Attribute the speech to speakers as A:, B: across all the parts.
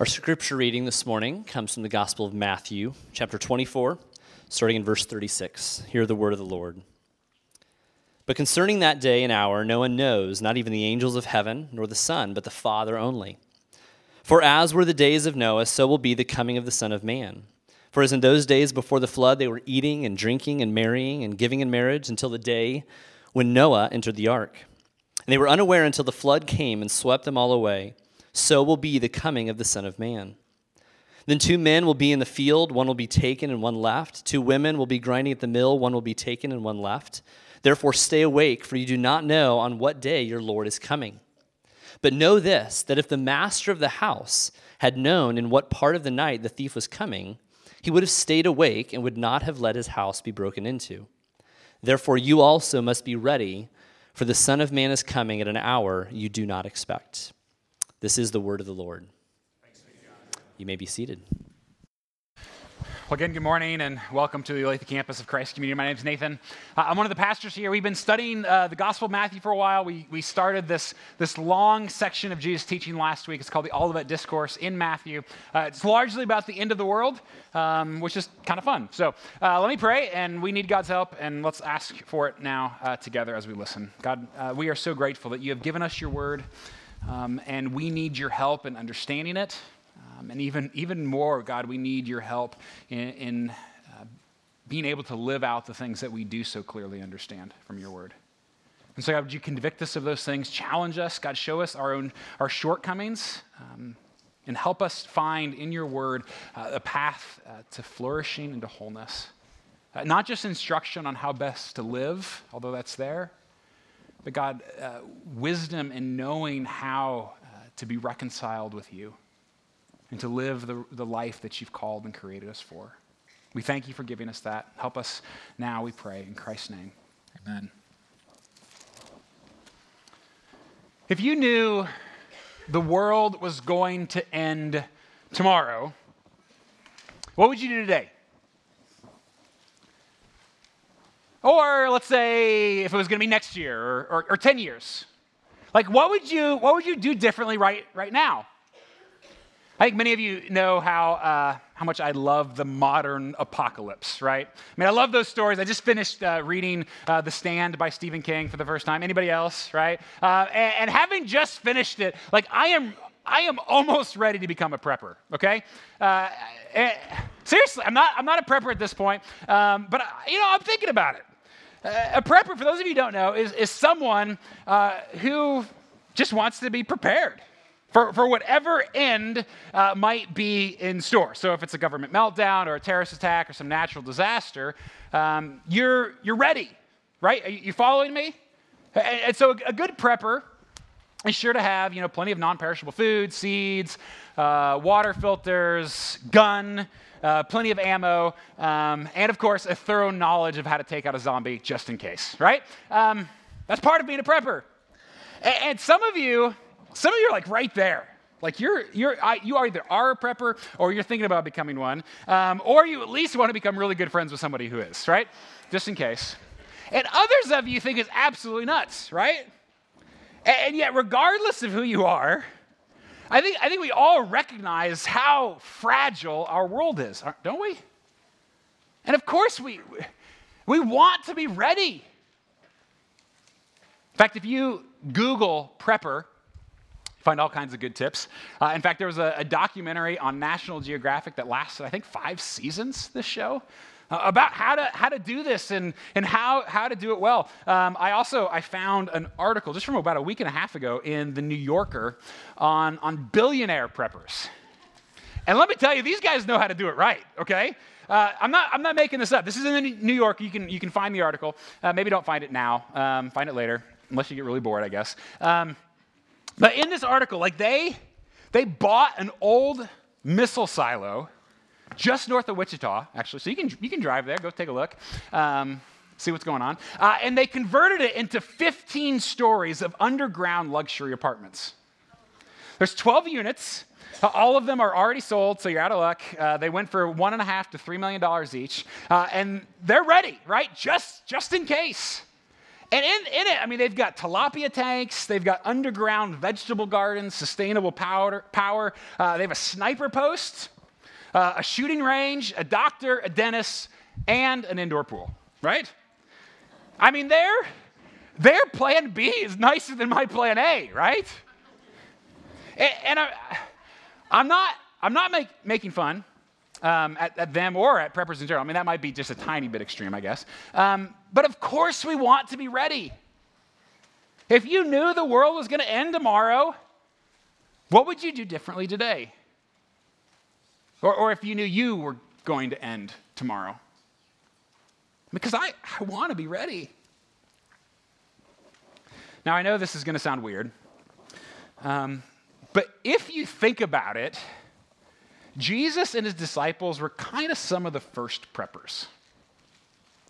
A: Our scripture reading this morning comes from the Gospel of Matthew, chapter 24, starting in verse 36. Hear the word of the Lord. But concerning that day and hour, no one knows, not even the angels of heaven, nor the Son, but the Father only. For as were the days of Noah, so will be the coming of the Son of Man. For as in those days before the flood, they were eating and drinking and marrying and giving in marriage until the day when Noah entered the ark. And they were unaware until the flood came and swept them all away. So will be the coming of the Son of Man. Then two men will be in the field, one will be taken and one left. Two women will be grinding at the mill, one will be taken and one left. Therefore, stay awake, for you do not know on what day your Lord is coming. But know this that if the master of the house had known in what part of the night the thief was coming, he would have stayed awake and would not have let his house be broken into. Therefore, you also must be ready, for the Son of Man is coming at an hour you do not expect. This is the word of the Lord. You may be seated.
B: Well, again, good morning and welcome to the Olathe campus of Christ Community. My name is Nathan. Uh, I'm one of the pastors here. We've been studying uh, the Gospel of Matthew for a while. We, we started this, this long section of Jesus' teaching last week. It's called the Olivet Discourse in Matthew. Uh, it's largely about the end of the world, um, which is kind of fun. So uh, let me pray, and we need God's help, and let's ask for it now uh, together as we listen. God, uh, we are so grateful that you have given us your word, um, and we need your help in understanding it. Um, and even, even more, God, we need your help in, in uh, being able to live out the things that we do so clearly understand from your word. And so, God, would you convict us of those things, challenge us, God, show us our own our shortcomings, um, and help us find in your word uh, a path uh, to flourishing and to wholeness. Uh, not just instruction on how best to live, although that's there, but God, uh, wisdom in knowing how uh, to be reconciled with you and to live the, the life that you've called and created us for. We thank you for giving us that. Help us now, we pray, in Christ's name. Amen. If you knew the world was going to end tomorrow, what would you do today? Or let's say if it was going to be next year or, or, or 10 years. Like what would you what would you do differently right right now? I think many of you know how, uh, how much I love the modern apocalypse, right? I mean, I love those stories. I just finished uh, reading uh, The Stand by Stephen King for the first time. Anybody else, right? Uh, and, and, having just finished it, like I am, I am almost ready to become a prepper. Okay, uh, eh, seriously, I'm not, I'm not a prepper at this point, um, but you know, I'm thinking about it. Uh, a prepper, for those of you who don't know, is, is someone who just wants to be prepared for, for whatever end uh, might be in store. So, if it's a government meltdown or a terrorist attack or some natural disaster, um, you're, you're ready, right? Are you following me? And, and so, a, good prepper is sure to have you know, plenty of non perishable food, seeds, uh, water filters, gun. Uh, plenty of ammo, um, and of course, a thorough knowledge of how to take out a zombie just in case, right? Um, that's part of being a prepper. and, and some of you, some of you are like right there. Like you're, you're, you either are a prepper or you're thinking about becoming one, um, or you at least want to become really good friends with somebody who is, right? Just in case. And others of you think it's absolutely nuts, right? And, yet, regardless of who you are, I think, I think we all recognize how fragile our world is, don't we? And of course, we, we want to be ready. In fact, if you Google prepper, you find all kinds of good tips. Uh, in fact, there was a, a, documentary on National Geographic that lasted, I think, five seasons, this show. Uh, about how to, how to do this and, and how, how to do it well. Um, I also I found an article just from about a week and a half ago in the New Yorker on, on billionaire preppers. And let me tell you, these guys know how to do it right, okay? Uh, I'm, not, I'm not making this up. This is in the New York. You can, you can find the article. Uh, maybe don't find it now. Um, find it later, unless you get really bored, I guess. Um, but in this article, like they they bought an old missile silo just north of Wichita, actually. So you can you can drive there, go take a look. Um, see what's going on. Uh, and they converted it into 15 stories of underground luxury apartments. There's 12 units. Uh, all of them are already sold, so you're out of luck. Uh, they went for one and a half to three million dollars each, uh, and they're ready, right? Just just in case. And in, in it, I mean, they've got tilapia tanks, they've got underground vegetable gardens, sustainable power, power. Uh, they have a sniper post, uh, a shooting range, a doctor, a dentist, and an indoor pool, right? I mean, their, their plan B is nicer than my plan A, right? And, and I, I'm not, I'm not make, making fun um, at, at, them or at preppers in general. I mean, that might be just a tiny bit extreme, I guess. Um, but of course, we want to be ready. If you knew the world was going to end tomorrow, what would you do differently today? Or, or if you knew you were going to end tomorrow? Because I, I want to be ready. Now, I know this is going to sound weird, um, but if you think about it, Jesus and his disciples were kind of some of the first preppers.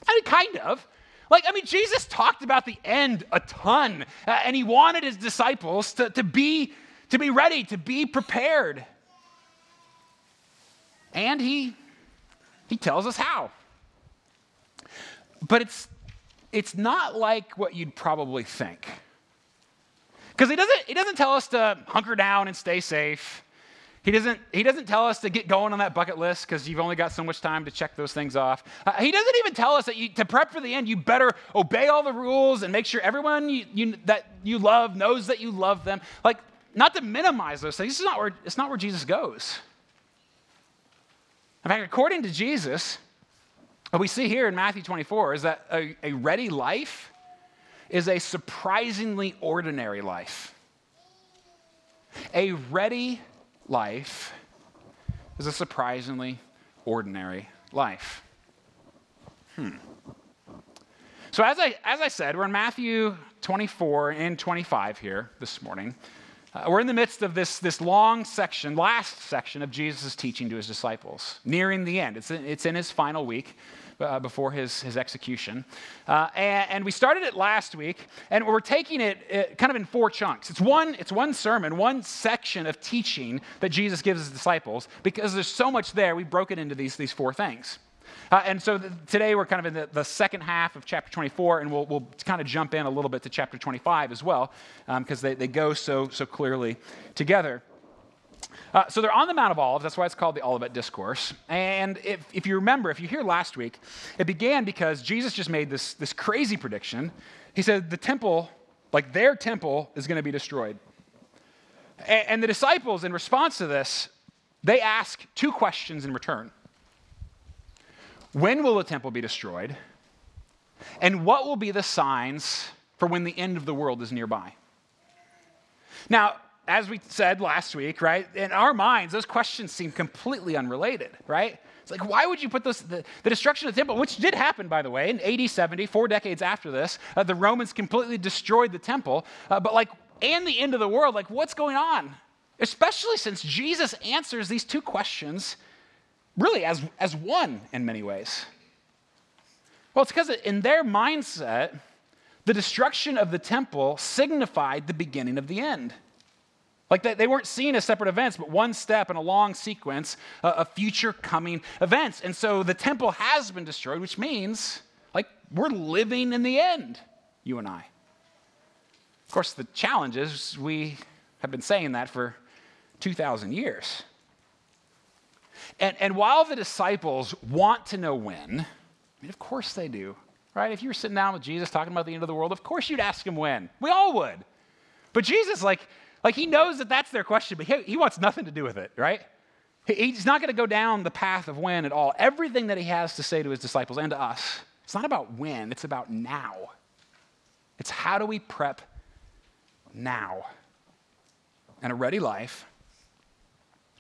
B: I mean, kind of. Like, I mean, Jesus talked about the end a ton, uh, and he wanted his disciples to, to, be, to be ready, to be prepared. And he, he tells us how. But it's, it's not like what you'd probably think. Because he doesn't, he doesn't tell us to hunker down and stay safe. He doesn't, he doesn't tell us to get going on that bucket list because you've only got so much time to check those things off. Uh, he doesn't even tell us that you, to prep for the end, you better obey all the rules and make sure everyone you, you, that you love knows that you love them. Like, not to minimize those things. It's not where, it's not where Jesus goes. In fact, according to Jesus, what we see here in Matthew 24 is that a, a ready life is a surprisingly ordinary life. A ready life is a surprisingly ordinary life. Hmm. So, as I, as I said, we're in Matthew 24 and 25 here this morning. Uh, we're in the midst of this, this long section, last section of Jesus' teaching to his disciples, nearing the end. It's in, it's in his final week uh, before his, his execution. Uh, and, and, we started it last week, and we're taking it uh, kind of in four chunks. It's one, it's one sermon, one section of teaching that Jesus gives his disciples. Because there's so much there, we broke it into these, these four things. Uh, and so the, today we're kind of in the, the, second half of chapter 24, and we'll, we'll kind of jump in a little bit to chapter 25 as well, because um, they, they go so, so clearly together. Uh, so they're on the Mount of Olives. That's why it's called the Olivet Discourse. And if, if you remember, if you hear last week, it began because Jesus just made this, this crazy prediction. He said the temple, like their temple, is going to be destroyed. And, and the disciples, in response to this, they ask two questions in return When will the temple be destroyed? And what will be the signs for when the end of the world is nearby? Now, as we said last week, right, in our minds, those questions seem completely unrelated, right? It's like, why would you put this, the, the destruction of the temple, which did happen, by the way, in AD 70, four decades after this, uh, the Romans completely destroyed the temple, uh, but like, and the end of the world, like, what's going on? Especially since Jesus answers these two questions really as, as one in many ways. Well, it's because in their mindset, the destruction of the temple signified the beginning of the end. Like they, weren't seen as separate events, but one step in a long sequence of future coming events. And so the temple has been destroyed, which means like we're living in the end, you and I. Of course, the challenge is we have been saying that for 2,000 years. And, and while the disciples want to know when, I mean, of course they do, right? If you were sitting down with Jesus talking about the end of the world, of course you'd ask him when. We all would. But Jesus, like, like he knows that that's their question, but he, he wants nothing to do with it, right? He, he's not going to go down the path of when at all. Everything that he has to say to his disciples and to us, it's not about when, it's about now. It's how do we prep now? And a ready life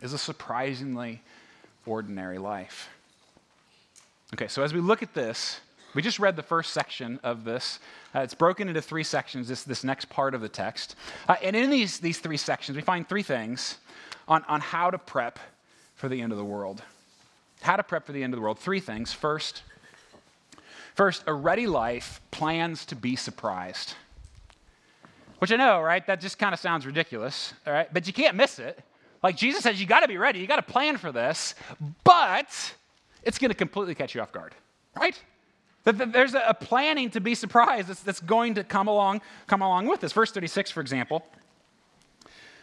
B: is a surprisingly ordinary life. Okay, so as we look at this, we just read the first section of this. Uh, it's broken into three sections, this, this next part of the text. Uh, and in these, these three sections, we find three things on, on how to prep for the end of the world. How to prep for the end of the world. Three things. First, first, a ready life plans to be surprised. Which I know, right? That just kind of sounds ridiculous, all right? But you can't miss it. Like Jesus says, you got to be ready. You got to plan for this, but it's going to completely catch you off guard, right? There's a, planning to be surprised that's, that's, going to come along, come along with this. Verse 36, for example,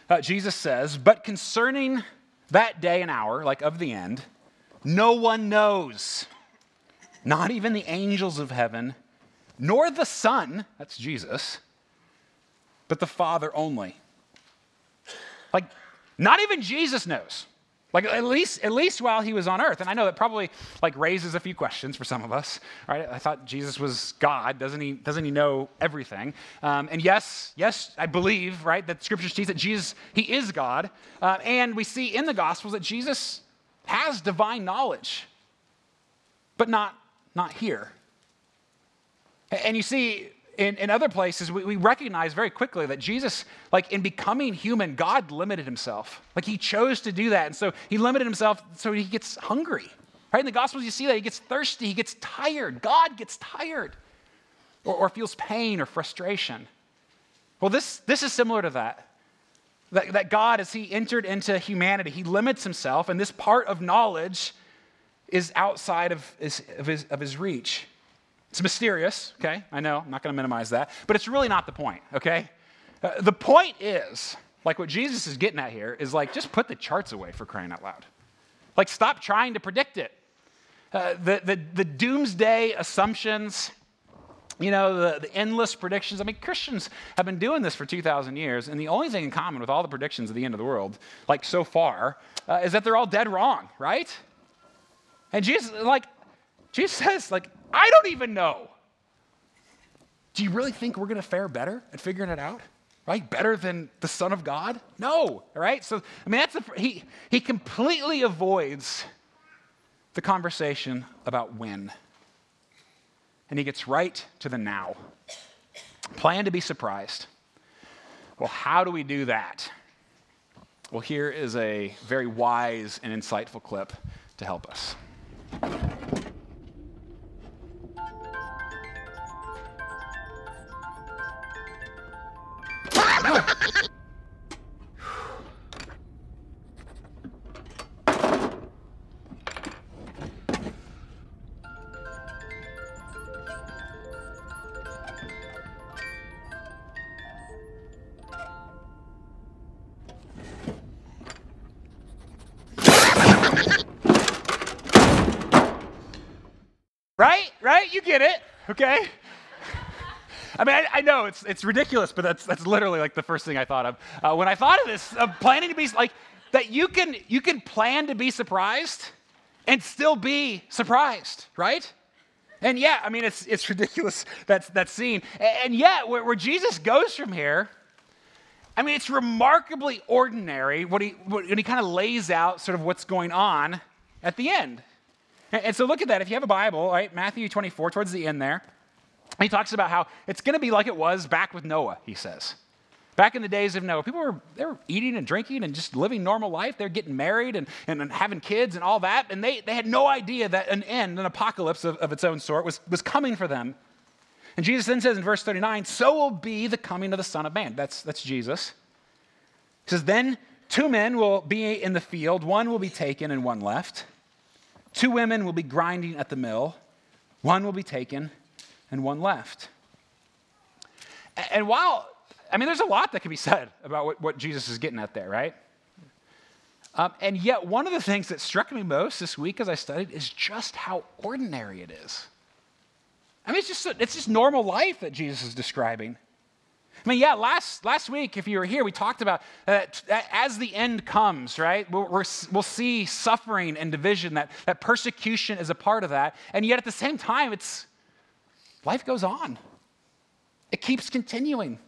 B: uh, Jesus says, But concerning that day and hour, like of the end, no one knows, not even the angels of heaven, nor the Son, that's Jesus, but the Father only. Like, not even Jesus knows. Like at least, at least while he was on earth. And I know that probably like raises a few questions for some of us, right? I thought Jesus was God. Doesn't he, doesn't he know everything? Um, and yes, yes, I believe, right, that scriptures teach that Jesus, he is God. Uh, and we see in the Gospels that Jesus has divine knowledge, but not, not here. And you see, in, in other places, we, we recognize very quickly that Jesus, like in becoming human, God limited himself. Like he chose to do that. And so he limited himself so he gets hungry. Right? In the Gospels, you see that he gets thirsty, he gets tired. God gets tired or, or feels pain or frustration. Well, this, this is similar to that. that. That God, as he entered into humanity, he limits himself, and this part of knowledge is outside of of his, of his reach. It's mysterious, okay? I know, I'm not going to minimize that, but it's really not the point, okay? Uh, the point is, like what Jesus is getting at here, is like just put the charts away for crying out loud. Like stop trying to predict it. Uh, the, the, the doomsday assumptions, you know, the, the endless predictions. I mean, Christians have been doing this for 2,000 years, and the only thing in common with all the predictions of the end of the world, like so far, uh, is that they're all dead wrong, right? And Jesus, like, Jesus says, like, I don't even know. Do you really think we're going to fare better at figuring it out? Right? Better than the Son of God? No. Right? So, I mean, that's a, he, he completely avoids the conversation about when. And he gets right to the now. Plan to be surprised. Well, how do we do that? Well, here is a very wise and insightful clip to help us. Right? Right? You get it. Okay? I mean, I, I, know it's, it's ridiculous, but that's, that's literally like the first thing I thought of. Uh, when I thought of this, of planning to be like, that you can, you can plan to be surprised and still be surprised, right? And yeah, I mean, it's, it's ridiculous, that, that scene. And yet, where, where Jesus goes from here, I mean, it's remarkably ordinary when he, when he kind of lays out sort of what's going on at the end. And so look at that. If you have a Bible, right, Matthew 24, towards the end there, he talks about how it's going to be like it was back with Noah, he says. Back in the days of Noah, people were, they were eating and drinking and just living normal life. They're getting married and, and, and, having kids and all that. And they, they had no idea that an end, an apocalypse of, of its own sort, was, was coming for them. And Jesus then says in verse 39, so will be the coming of the Son of Man. That's, that's Jesus. He says, then two men will be in the field, one will be taken and one left. Two women will be grinding at the mill, one will be taken and one left. And while, I mean, there's a lot that can be said about what, what Jesus is getting at there, right? Um, and yet, one of the things that struck me most this week as I studied is just how ordinary it is. I mean, it's just, it's just normal life that Jesus is describing. I mean, yeah, last, last week, if you were here, we talked about that as the end comes, right, we will see suffering and division, that, that persecution is a part of that. And yet, at the same time, it's, life goes on. It keeps continuing.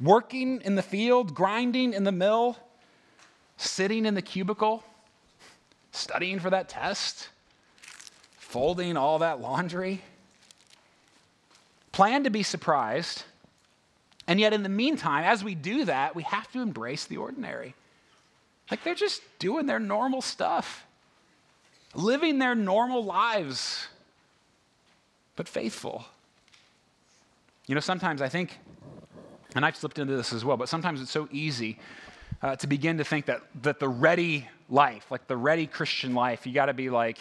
B: Working in the field, grinding in the mill, sitting in the cubicle, studying for that test, folding all that laundry. Plan to be surprised. And yet, in the meantime, as we do that, we have to embrace the ordinary. Like they're just doing their normal stuff, living their normal lives, but faithful. You know, sometimes I think, and I've slipped into this as well, but sometimes it's so easy uh, to begin to think that, that the ready life, like the ready Christian life, you got to be like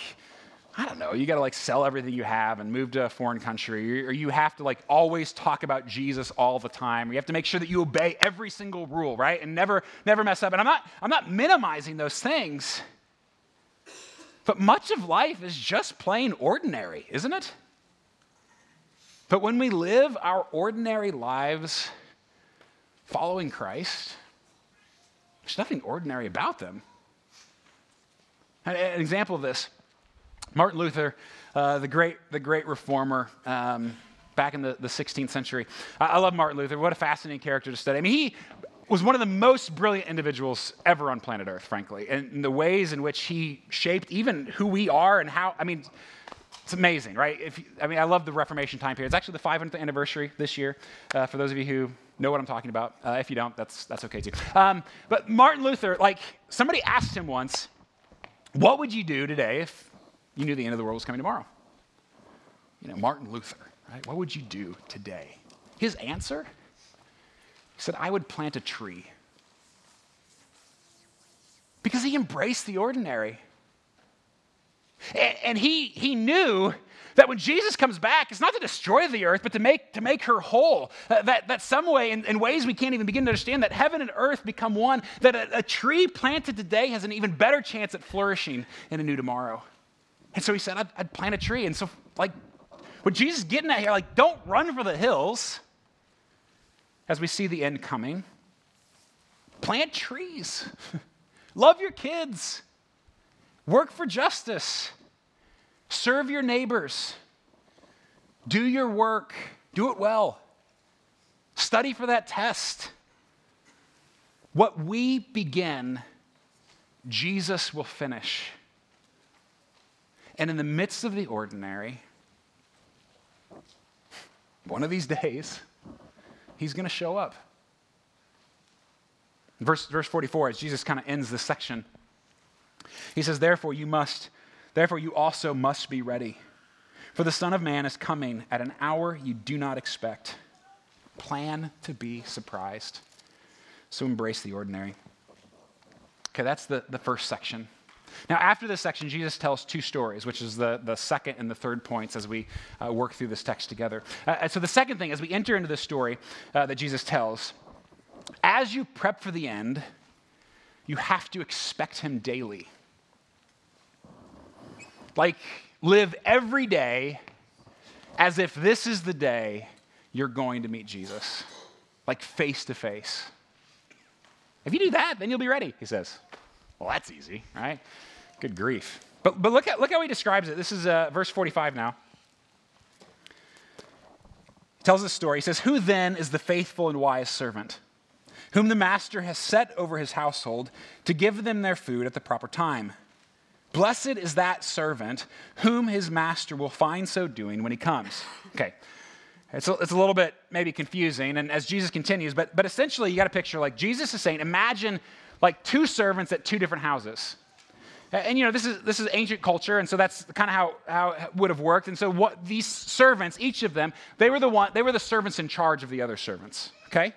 B: I don't know, you got to like sell everything you have and move to a foreign country, or you have to like always talk about Jesus all the time, or you have to make sure that you obey every single rule, right? And never, never mess up. And I'm not, I'm not minimizing those things, but much of life is just plain ordinary, isn't it? But when we live our ordinary lives following Christ, there's nothing ordinary about them. An example of this Martin Luther, uh, the, great, the great reformer um, back in the, the 16th century. I, I love Martin Luther. What a fascinating character to study. I mean, he was one of the most brilliant individuals ever on planet Earth, frankly, and the ways in which he shaped even who we are and how, I mean, it's amazing, right? If, I mean, I love the Reformation time period. It's actually the 500th anniversary this year, uh, for those of you who know what I'm talking about. Uh, if you don't, that's, that's okay too. Um, but Martin Luther, like, somebody asked him once, what would you do today if you knew the end of the world was coming tomorrow. You know, Martin Luther, right? What would you do today? His answer? He said, I would plant a tree. Because he embraced the ordinary. And, he, he knew that when Jesus comes back, it's not to destroy the earth, but to make, to make her whole. Uh, that, that some way, in, in, ways we can't even begin to understand, that heaven and earth become one, that a, a tree planted today has an even better chance at flourishing in a new tomorrow. And so he said, I'd, I'd plant a tree. And so, like, what Jesus is getting at here, like, don't run for the hills as we see the end coming. Plant trees. Love your kids. Work for justice. Serve your neighbors. Do your work. Do it well. Study for that test. What we begin, Jesus will finish. And in the midst of the ordinary, one of these days, he's going to show up. Verse, verse 44, as Jesus kind of ends this section, he says, Therefore, you must, therefore, you also must be ready. For the Son of Man is coming at an hour you do not expect. Plan to be surprised. So embrace the ordinary. Okay, that's the, the first section. Now, after this section, Jesus tells two stories, which is the, the second and the third points as we uh, work through this text together. Uh, so, the second thing, as we enter into the story uh, that Jesus tells, as you prep for the end, you have to expect him daily. Like, live every day as if this is the day you're going to meet Jesus, like face to face. If you do that, then you'll be ready, he says. Well, that's easy, right? Good grief. But, but look, at, look how he describes it. This is uh, verse 45 now. He tells this story. He says, Who then is the faithful and wise servant, whom the master has set over his household to give them their food at the proper time? Blessed is that servant whom his master will find so doing when he comes. Okay. It's a, it's a little bit maybe confusing, and as Jesus continues, but, but essentially you got a picture like Jesus is saying, imagine like two servants at two different houses. And you know, this is this is ancient culture, and so that's kind of how, how it would have worked. And so what these servants, each of them, they were the one, they were the servants in charge of the other servants. Okay?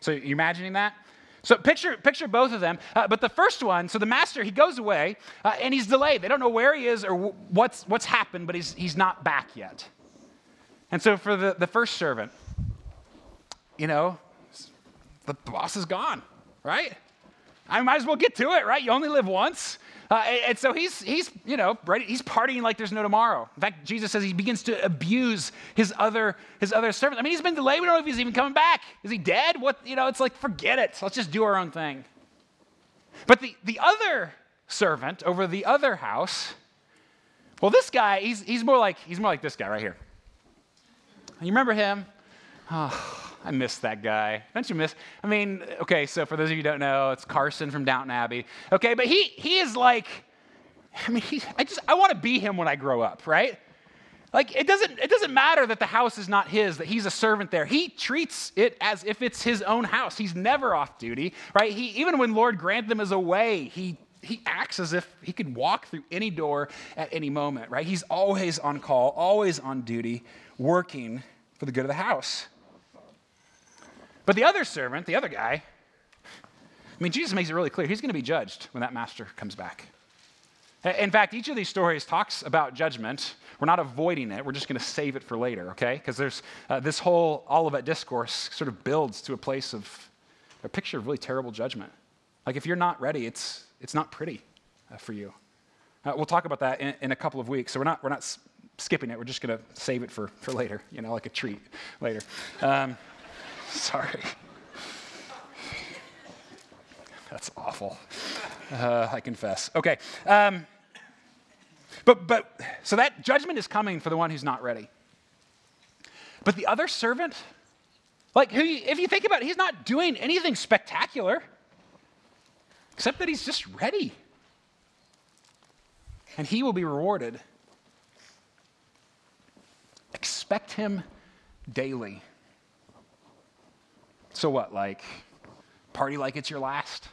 B: So you imagining that? So picture, picture both of them. Uh, but the first one, so the master, he goes away uh, and he's delayed. They don't know where he is or w- what's, what's happened, but he's, he's not back yet. And so for the, the first servant, you know, the boss is gone, right? I might as well get to it, right? You only live once. Uh, and, so he's, he's, you know, he's partying like there's no tomorrow. In fact, Jesus says he begins to abuse his other, his other servants. I mean, he's been delayed. We don't know if he's even coming back. Is he dead? What, you know, it's like, forget it. Let's just do our own thing. But the, the other servant over the other house, well, this guy, he's, he's, more like, he's more like this guy right here. You remember him? Oh, I miss that guy. Don't you miss? I mean, okay, so for those of you who don't know, it's Carson from Downton Abbey. Okay, but he he is like, I mean, he, I just I want to be him when I grow up, right? Like it doesn't it doesn't matter that the house is not his, that he's a servant there. He treats it as if it's his own house. He's never off duty, right? He even when Lord Grantham is away, he he acts as if he could walk through any door at any moment, right? He's always on call, always on duty, working for the good of the house. But the other servant, the other guy, I mean, Jesus makes it really clear he's going to be judged when that master comes back. In fact, each of these stories talks about judgment. We're not avoiding it. We're just going to save it for later, okay? Because there's uh, this whole Olivet discourse sort of builds to a place of a picture of really terrible judgment. Like if you're not ready, it's, it's not pretty uh, for you. Uh, we'll talk about that in, in, a couple of weeks. So we're not, we're not s- skipping it. We're just going to save it for, for later, you know, like a treat later. Um, sorry. That's awful. Uh, I confess. Okay. Um, but, but, so that judgment is coming for the one who's not ready. But the other servant, like, who, if you think about it, he's not doing anything spectacular, except that he's just ready. And he will be rewarded. Expect him daily. So, what, like, party like it's your last?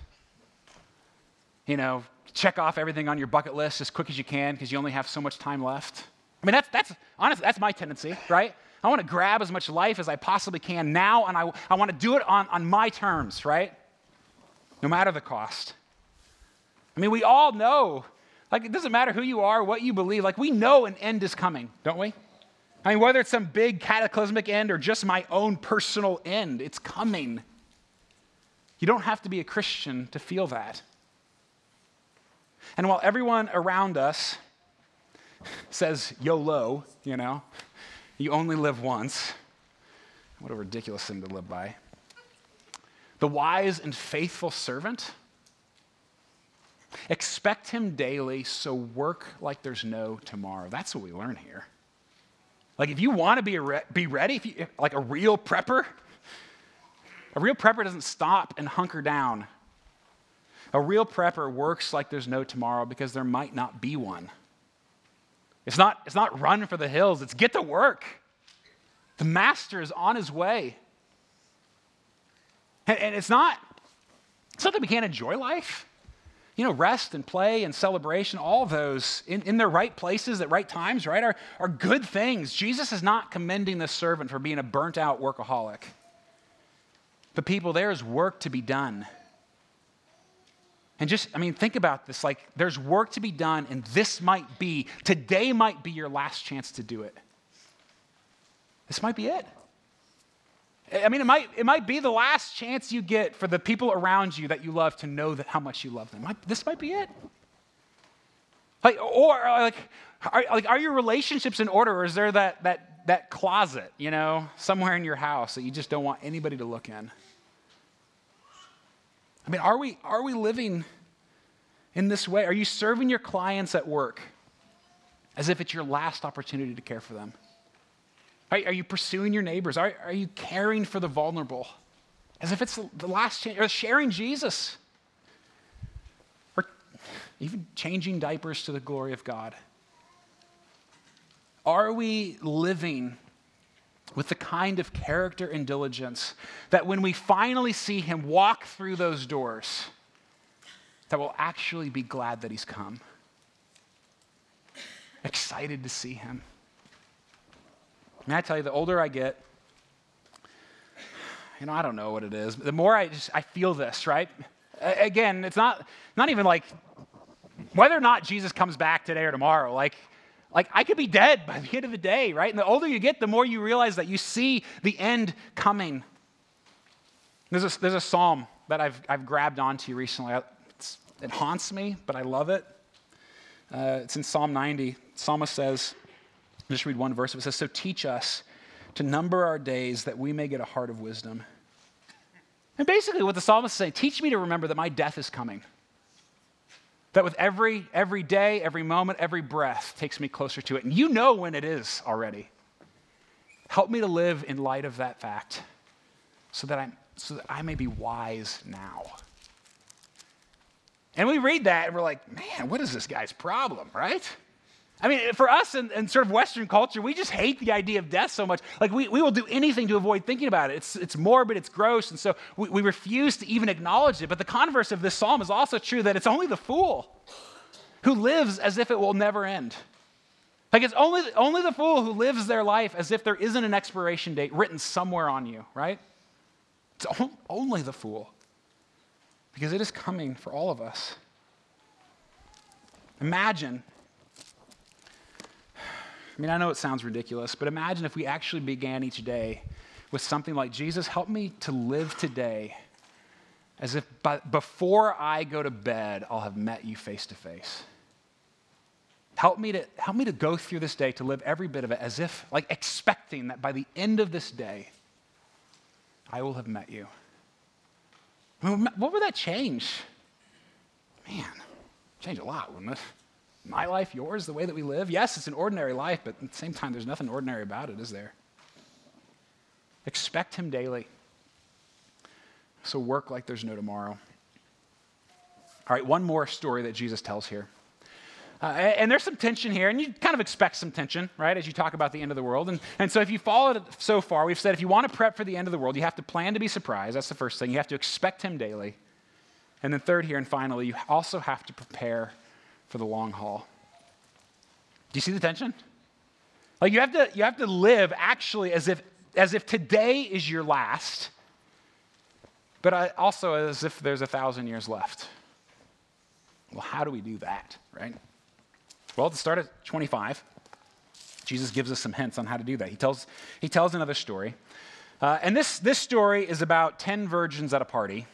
B: You know, check off everything on your bucket list as quick as you can because you only have so much time left. I mean, that's, that's honestly, that's my tendency, right? I want to grab as much life as I possibly can now, and I, I want to do it on, on my terms, right? No matter the cost. I mean, we all know, like, it doesn't matter who you are, what you believe, like, we know an end is coming, don't we? I mean, whether it's some big cataclysmic end or just my own personal end, it's coming. You don't have to be a Christian to feel that. And while everyone around us says YOLO, you know, you only live once, what a ridiculous thing to live by. The wise and faithful servant, expect him daily, so work like there's no tomorrow. That's what we learn here. Like, if you want to be, re- be ready, if you, like a real prepper, a real prepper doesn't stop and hunker down a real prepper works like there's no tomorrow because there might not be one. It's not, it's not run for the hills, it's get to work. The master is on his way. And, and it's not, it's not that we can't enjoy life. You know, rest and play and celebration, all those in, in their right places at right times, right, are, are good things. Jesus is not commending the servant for being a burnt out workaholic. But people, there is work to be done. And just, I mean, think about this. Like, there's work to be done, and this might be, today might be your last chance to do it. This might be it. I mean, it might, it might be the last chance you get for the people around you that you love to know that how much you love them. This might be it. Like, or uh, like, are, like, are your relationships in order, or is there that, that, that closet, you know, somewhere in your house that you just don't want anybody to look in? I mean, are we, are we living in this way? Are you serving your clients at work as if it's your last opportunity to care for them? Are, are you pursuing your neighbors? Are, are you caring for the vulnerable as if it's the last chance? Or sharing Jesus? Or even changing diapers to the glory of God? Are we living with the kind of character and diligence that when we finally see him walk through those doors, that we'll actually be glad that he's come. Excited to see him. May I tell you, the older I get, you know, I don't know what it is. The more I just I feel this, right? Again, it's not not even like whether or not Jesus comes back today or tomorrow. Like like, I could be dead by the end of the day, right? And the older you get, the more you realize that you see the end coming. There's a, there's a psalm that I've, I've grabbed onto recently. It's, it haunts me, but I love it. Uh, it's in Psalm 90. The psalmist says, Just read one verse. It says, So teach us to number our days that we may get a heart of wisdom. And basically, what the psalmist is saying, teach me to remember that my death is coming. That with every, every day, every moment, every breath takes me closer to it. And you know when it is already. Help me to live in light of that fact so that, I'm, so that I may be wise now. And we read that and we're like, man, what is this guy's problem, right? I mean, for us in, in, sort of Western culture, we just hate the idea of death so much. Like, we, we will do anything to avoid thinking about it. It's, it's morbid, it's gross, and so we, we refuse to even acknowledge it. But the converse of this psalm is also true that it's only the fool who lives as if it will never end. Like, it's only, only the fool who lives their life as if there isn't an expiration date written somewhere on you, right? It's only the fool. Because it is coming for all of us. Imagine, I mean, I know it sounds ridiculous, but imagine if we actually began each day with something like Jesus, help me to live today as if by, before I go to bed, I'll have met you face to face. Help me, to, help me to go through this day to live every bit of it as if, like, expecting that by the end of this day, I will have met you. I mean, what would that change? Man, change a lot, wouldn't it? My life, yours, the way that we live. Yes, it's an ordinary life, but at the same time, there's nothing ordinary about it, is there? Expect Him daily. So work like there's no tomorrow. All right, one more story that Jesus tells here. Uh, and there's some tension here, and you kind of expect some tension, right, as you talk about the end of the world. And, and so, if you followed it so far, we've said if you want to prep for the end of the world, you have to plan to be surprised. That's the first thing. You have to expect Him daily. And then, third here, and finally, you also have to prepare for the long haul. Do you see the tension? Like, you have to, you have to live actually as if, as if today is your last, but also as if there's a thousand years left. Well, how do we do that, right? Well, at the start of 25, Jesus gives us some hints on how to do that. He tells, he tells another story. Uh, and this, this story is about 10 virgins at a party,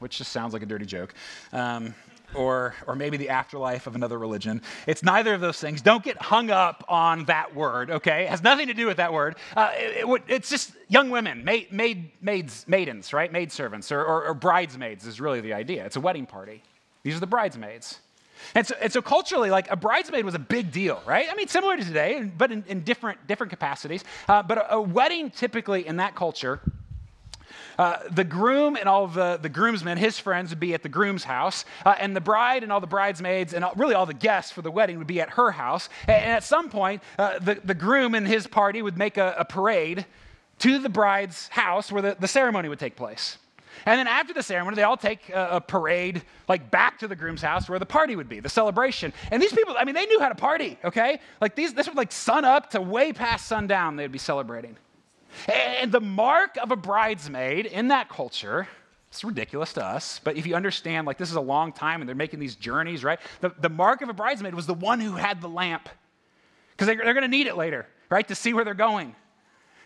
B: which just sounds like a dirty joke. Um, or, or maybe the afterlife of another religion. It's neither of those things. Don't get hung up on that word, okay? It has nothing to do with that word. Uh, it, it, it's just young women, maid, maid, maids, maidens, right? Maid servants, or, or, or bridesmaids is really the idea. It's a wedding party. These are the bridesmaids. And so, and so, culturally, like a bridesmaid was a big deal, right? I mean, similar to today, but in, in different, different capacities. Uh, but a, a, wedding, typically in that culture, uh, the groom and all the, the groomsmen, his friends, would be at the groom's house, uh, and the bride and all the bridesmaids and all, really all the guests for the wedding would be at her house. And, and at some point, uh, the, the groom and his party would make a, a parade to the bride's house where the, the ceremony would take place. And then after the ceremony, they all take a, a, parade like back to the groom's house where the party would be, the celebration. And these people, I mean, they knew how to party, okay? Like these, this was like sun up to way past sundown, they'd be celebrating. And the mark of a bridesmaid in that culture, it's ridiculous to us, but if you understand, like this is a long time and they're making these journeys, right? The, the mark of a bridesmaid was the one who had the lamp because they, they're going to need it later, right, to see where they're going.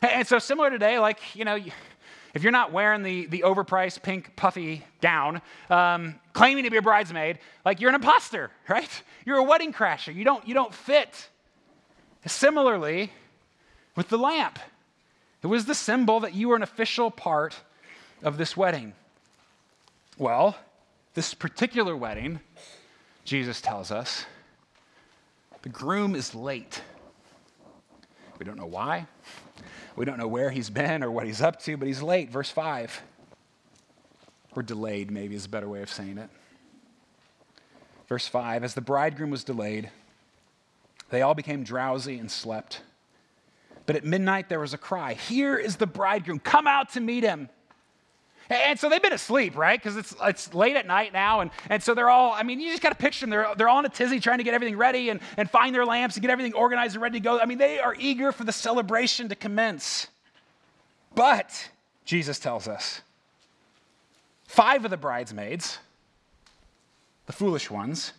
B: And so, similar today, like, you know, if you're not wearing the, the overpriced pink puffy gown, um, claiming to be a bridesmaid, like you're an imposter, right? You're a wedding crasher. You don't, you don't fit. Similarly, with the lamp, it was the symbol that you were an official part of this wedding. Well, this particular wedding, Jesus tells us, the groom is late. We don't know why. We don't know where he's been or what he's up to, but he's late. Verse 5. Or delayed, maybe is a better way of saying it. Verse 5 As the bridegroom was delayed, they all became drowsy and slept. But at midnight there was a cry Here is the bridegroom, come out to meet him. And so they've been asleep, right? Because it's, it's late at night now. And, and so they're all, I mean, you just got to picture them. They're, they're all in a tizzy trying to get everything ready and, and find their lamps and get everything organized and ready to go. I mean, they are eager for the celebration to commence. But, Jesus tells us, five of the bridesmaids, the foolish ones,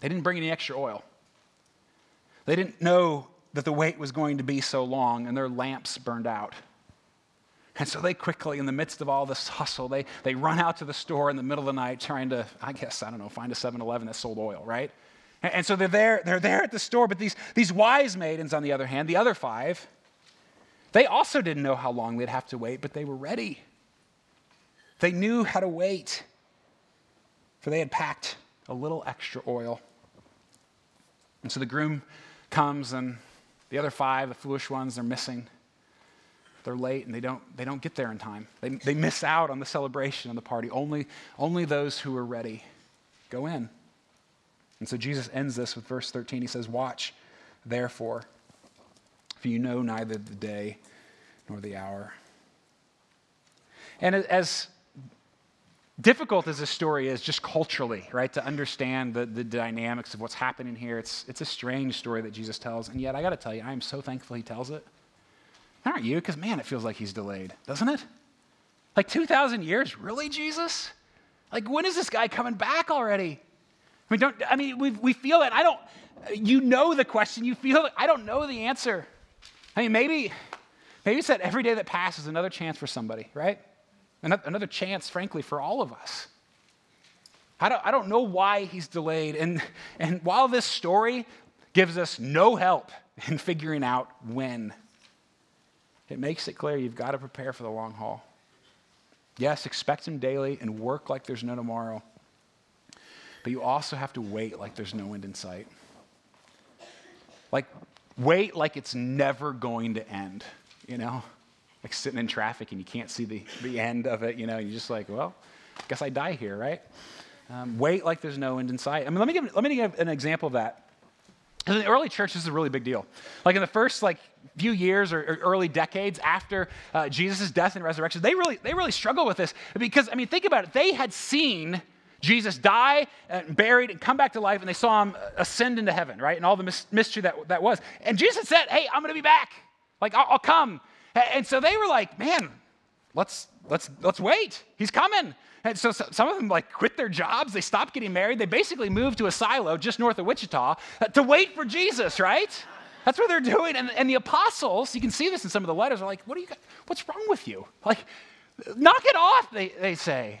B: they didn't bring any extra oil. They didn't know that the wait was going to be so long and their lamps burned out. And so they quickly, in the midst of all this hustle, they, they run out to the store in the middle of the night trying to, I guess, I don't know, find a 7 Eleven that sold oil, right? And, and, so they're there, they're there at the store, but these, these wise maidens, on the other hand, the other five, they also didn't know how long they'd have to wait, but they were ready. They knew how to wait, for they had packed a little extra oil. And so the groom comes, and the other five, the foolish ones, they're missing they're late and they don't, they don't get there in time. They, they miss out on the celebration and the party. Only, only those who are ready go in. And so Jesus ends this with verse 13. He says, Watch, therefore, for you know neither the day nor the hour. And as difficult as this story is, just culturally, right, to understand the, the dynamics of what's happening here, it's, it's a strange story that Jesus tells. And yet, I got to tell you, I am so thankful he tells it. Aren't you? Because, man, it feels like he's delayed, doesn't it? Like 2,000 years? Really, Jesus? Like, when is this guy coming back already? I mean, don't, I mean, we, we feel that. I don't, you know the question, you feel, I don't know the answer. I mean, maybe, maybe it's that every day that passes another chance for somebody, right? Another chance, frankly, for all of us. I don't, I don't know why he's delayed. And, and while this story gives us no help in figuring out when, it makes it clear you've got to prepare for the long haul. Yes, expect him daily and work like there's no tomorrow. But you also have to wait like there's no end in sight. Like, wait like it's never going to end, you know? Like sitting in traffic and you can't see the, the end of it, you know? You're just like, well, guess I die here, right? Um, wait like there's no end in sight. I mean, let me give, let me give an example of that. In the early church, this is a really big deal. Like in the first like few years or, or early decades after uh, Jesus' death and resurrection, they really they really struggle with this because I mean, think about it. They had seen Jesus die and buried and come back to life, and they saw him ascend into heaven, right? And all the mystery that that was. And Jesus said, "Hey, I'm going to be back. Like I'll, I'll come." And so they were like, "Man, let's let's let's wait. He's coming." And so, so, some of them like quit their jobs. They stopped getting married. They basically moved to a silo just north of Wichita uh, to wait for Jesus, right? That's what they're doing. And, and the apostles, you can see this in some of the letters, are like, what do you? What's wrong with you? Like, knock it off, they, they say.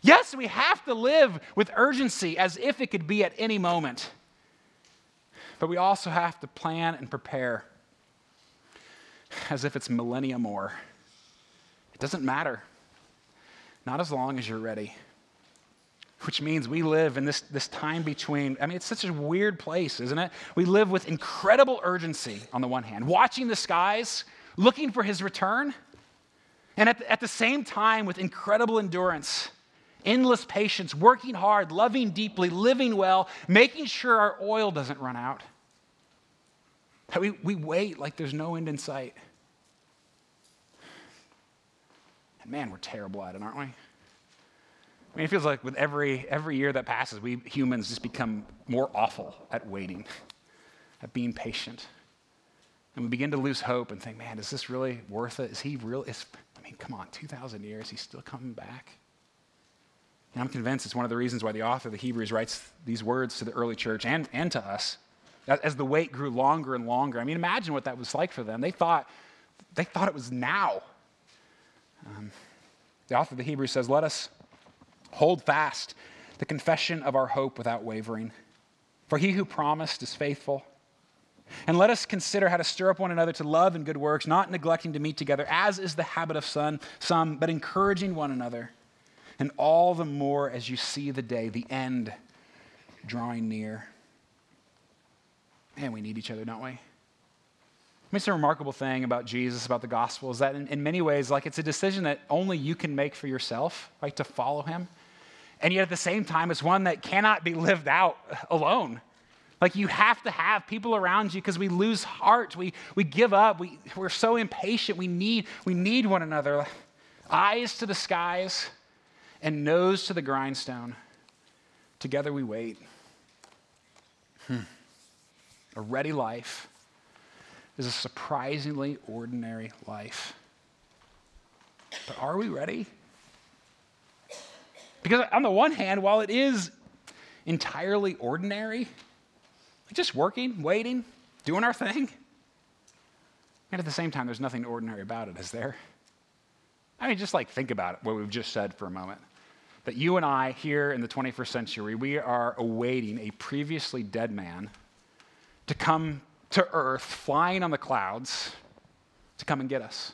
B: Yes, we have to live with urgency as if it could be at any moment. But we also have to plan and prepare as if it's millennium more. It doesn't matter. Not as long as you're ready. Which means we live in this, this time between. I mean, it's such a weird place, isn't it? We live with incredible urgency on the one hand, watching the skies, looking for his return, and at the, at the same time with incredible endurance, endless patience, working hard, loving deeply, living well, making sure our oil doesn't run out. We, we wait like there's no end in sight. And man, we're terrible at it, aren't we? I mean, it feels like with every, every year that passes, we humans just become more awful at waiting, at being patient. And we begin to lose hope and think, man, is this really worth it? Is he really, is, I mean, come on, 2,000 years, he's still coming back? And I'm convinced it's one of the reasons why the author of the Hebrews writes these words to the early church and, and to us. As the wait grew longer and longer, I mean, imagine what that was like for them. They thought, they thought it was now. Um, the author of the Hebrews says, Let us hold fast the confession of our hope without wavering. For he who promised is faithful. And let us consider how to stir up one another to love and good works, not neglecting to meet together, as is the habit of some, some, but encouraging one another. And all the more as you see the day, the end drawing near. Man, we need each other, don't we? I mean, it's a remarkable thing about Jesus, about the gospel, is that in, in, many ways, like it's a decision that only you can make for yourself, right, to follow him. And yet at the same time, it's one that cannot be lived out alone. Like you have to have people around you because we lose heart, we, we give up, we, we're so impatient, we need, we need one another. Eyes to the skies and nose to the grindstone. Together we wait. Hmm. A ready life is a surprisingly ordinary life. But are we ready? Because, on the one hand, while it is entirely ordinary, just working, waiting, doing our thing, and at the same time, there's nothing ordinary about it, is there? I mean, just like think about what we've just said for a moment. That you and I, here in the 21st century, we are awaiting a previously dead man to come to earth, flying on the clouds, to come and get us,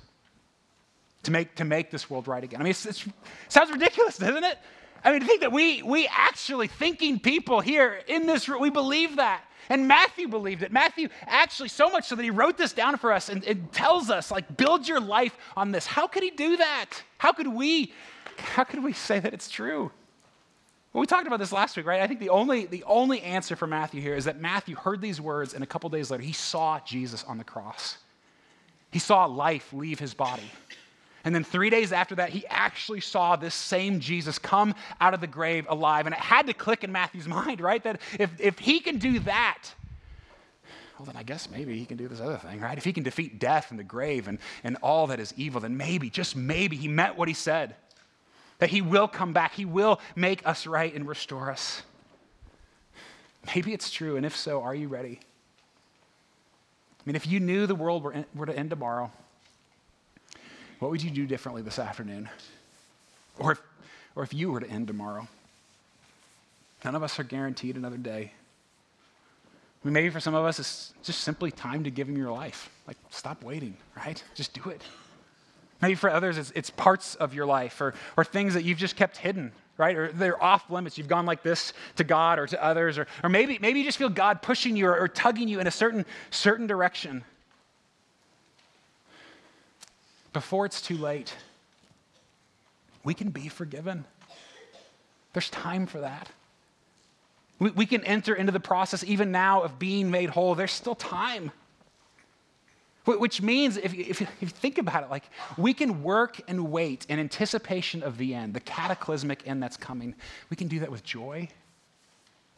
B: to make, to make this world right again. I mean, it sounds ridiculous, doesn't it? I mean, to think that we, we actually, thinking people here in this room, we believe that. And Matthew believed it. Matthew actually, so much so that he wrote this down for us and tells us, like, build your life on this. How could he do that? How could we, how could we say that it's true? Well, we talked about this last week, right? I think the only, the only answer for Matthew here is that Matthew heard these words, and a couple days later, he saw Jesus on the cross. He saw life leave his body. And then three days after that, he actually saw this same Jesus come out of the grave alive. And it had to click in Matthew's mind, right? That if, if he can do that, well, then I guess maybe he can do this other thing, right? If he can defeat death and the grave and, and all that is evil, then maybe, just maybe, he meant what he said that He will come back, He will make us right and restore us. Maybe it's true, and if so, are you ready? I mean, if you knew the world were, in, were to end tomorrow, what would you do differently this afternoon? Or if, or if you were to end tomorrow? None of us are guaranteed another day. I mean, maybe for some of us, it's just simply time to give him your life. Like, stop waiting, right? Just do it. Maybe for others, it's, it's parts of your life or, or things that you've just kept hidden, right? Or they're off limits. You've gone like this to God or to others. Or, or maybe, maybe you just feel God pushing you or, or tugging you in a certain, certain direction. Before it's too late, we can be forgiven. There's time for that. We, we can enter into the process even now of being made whole. There's still time. Which means, if you, if you, think about it, like we can work and wait in anticipation of the end, the cataclysmic end that's coming. We can do that with joy.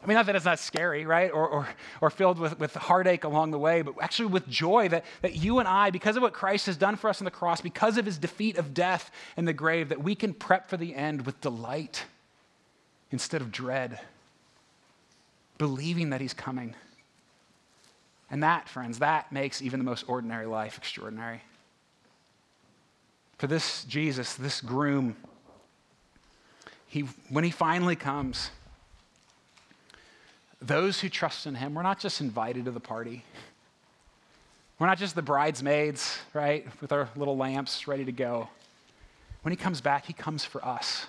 B: I mean, not that it's not scary, right? Or, or, or filled with, with heartache along the way, but actually with joy that, that you and I, because of what Christ has done for us on the cross, because of his defeat of death in the grave, that we can prep for the end with delight instead of dread believing that he's coming. And that, friends, that makes even the most ordinary life extraordinary. For this Jesus, this groom, he, when he finally comes, those who trust in him, we're not just invited to the party. We're not just the bridesmaids, right, with our little lamps ready to go. When he comes back, he comes for us.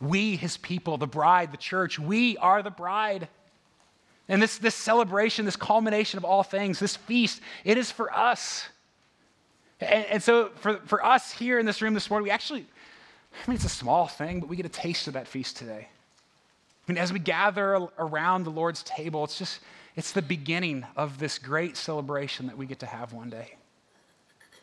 B: We, his people, the bride, the church, we are the bride. And this, this celebration, this culmination of all things, this feast, it is for us. And, and, so for, for us here in this room this morning, we actually, I mean, it's a small thing, but we get a taste of that feast today. I mean, as we gather around the Lord's table, it's just, it's the beginning of this great celebration that we get to have one day.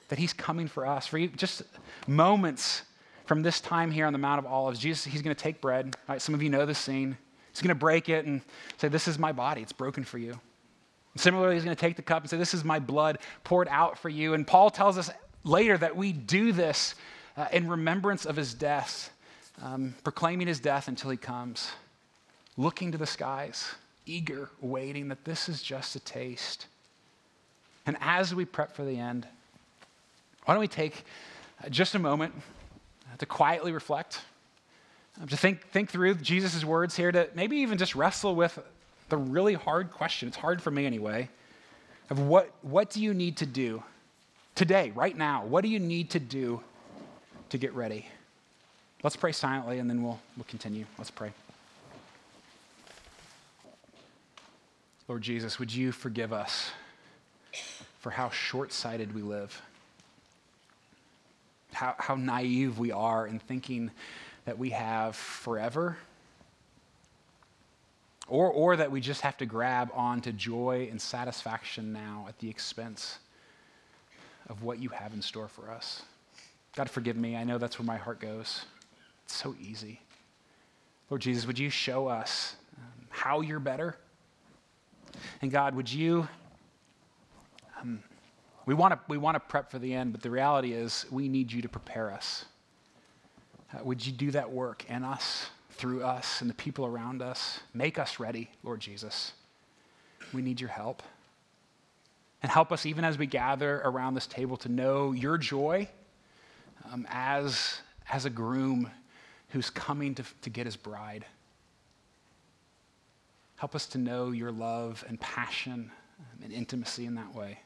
B: That He's coming for us. For just moments from this time here on the Mount of Olives, Jesus, He's going to take bread. Right, some of you know the scene. He's going to break it and say, This is my body, it's broken for you. And similarly, he's going to take the cup and say, This is my blood poured out for you. And Paul tells us later that we do this uh, in remembrance of his death, um, proclaiming his death until he comes, looking to the skies, eager, waiting that this is just a taste. And as we prep for the end, why don't we take uh, just a moment to quietly reflect um, to think, think through Jesus' words here, to maybe even just wrestle with the really hard question. It's hard for me anyway. Of what, what do you need to do today, right now? What do you need to do to get ready? Let's pray silently and then we'll, we'll continue. Let's pray. Lord Jesus, would you forgive us for how short sighted we live? How, how naive we are in thinking that we have forever, or, or that we just have to grab onto joy and satisfaction now at the expense of what you have in store for us. God, forgive me. I know that's where my heart goes. It's so easy. Lord Jesus, would you show us um, how you're better? And God, would you. Um, we want to we want to prep for the end, but the reality is we need you to prepare us. Uh, would you do that work in us, through us, and the people around us? Make us ready, Lord Jesus. We need your help. And help us, even as we gather around this table, to know your joy um, as, as a groom who's coming to, to get his bride. Help us to know your love and passion and intimacy in that way.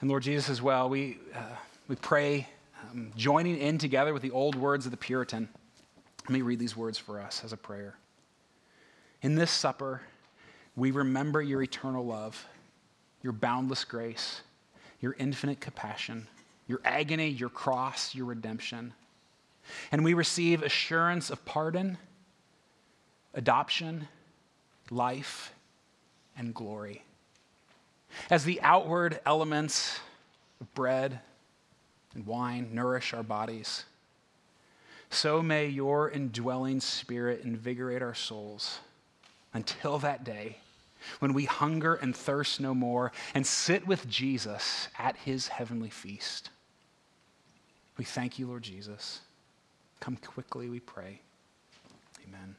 B: And Lord Jesus, as well, we, uh, we pray um, joining in together with the old words of the Puritan. Let me read these words for us as a prayer. In this supper, we remember your eternal love, your boundless grace, your infinite compassion, your agony, your cross, your redemption. And we receive assurance of pardon, adoption, life, and glory. As the outward elements of bread, and wine nourish our bodies. So may your indwelling spirit invigorate our souls until that day when we hunger and thirst no more and sit with Jesus at his heavenly feast. We thank you, Lord Jesus. Come quickly, we pray. Amen.